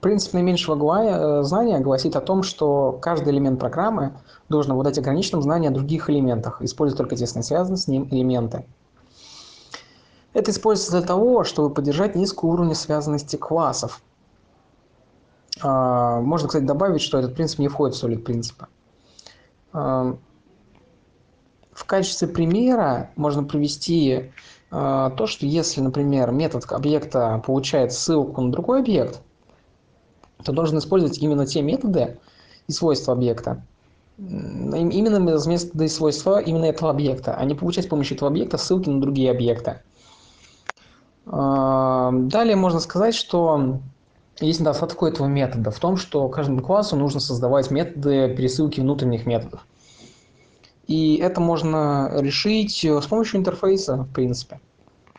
Принцип наименьшего э, знания гласит о том, что каждый элемент программы должен обладать ограниченным знанием о других элементах, используя только тесно связанные с ним элементы. Это используется для того, чтобы поддержать низкий уровень связанности классов. А, можно, кстати, добавить, что этот принцип не входит в solid принципы. А, в качестве примера можно привести а, то, что если, например, метод объекта получает ссылку на другой объект, то должен использовать именно те методы и свойства объекта, именно методы и свойства именно этого объекта, а не получать с помощью этого объекта ссылки на другие объекты. Далее можно сказать, что есть недостаток у этого метода в том, что каждому классу нужно создавать методы пересылки внутренних методов. И это можно решить с помощью интерфейса, в принципе.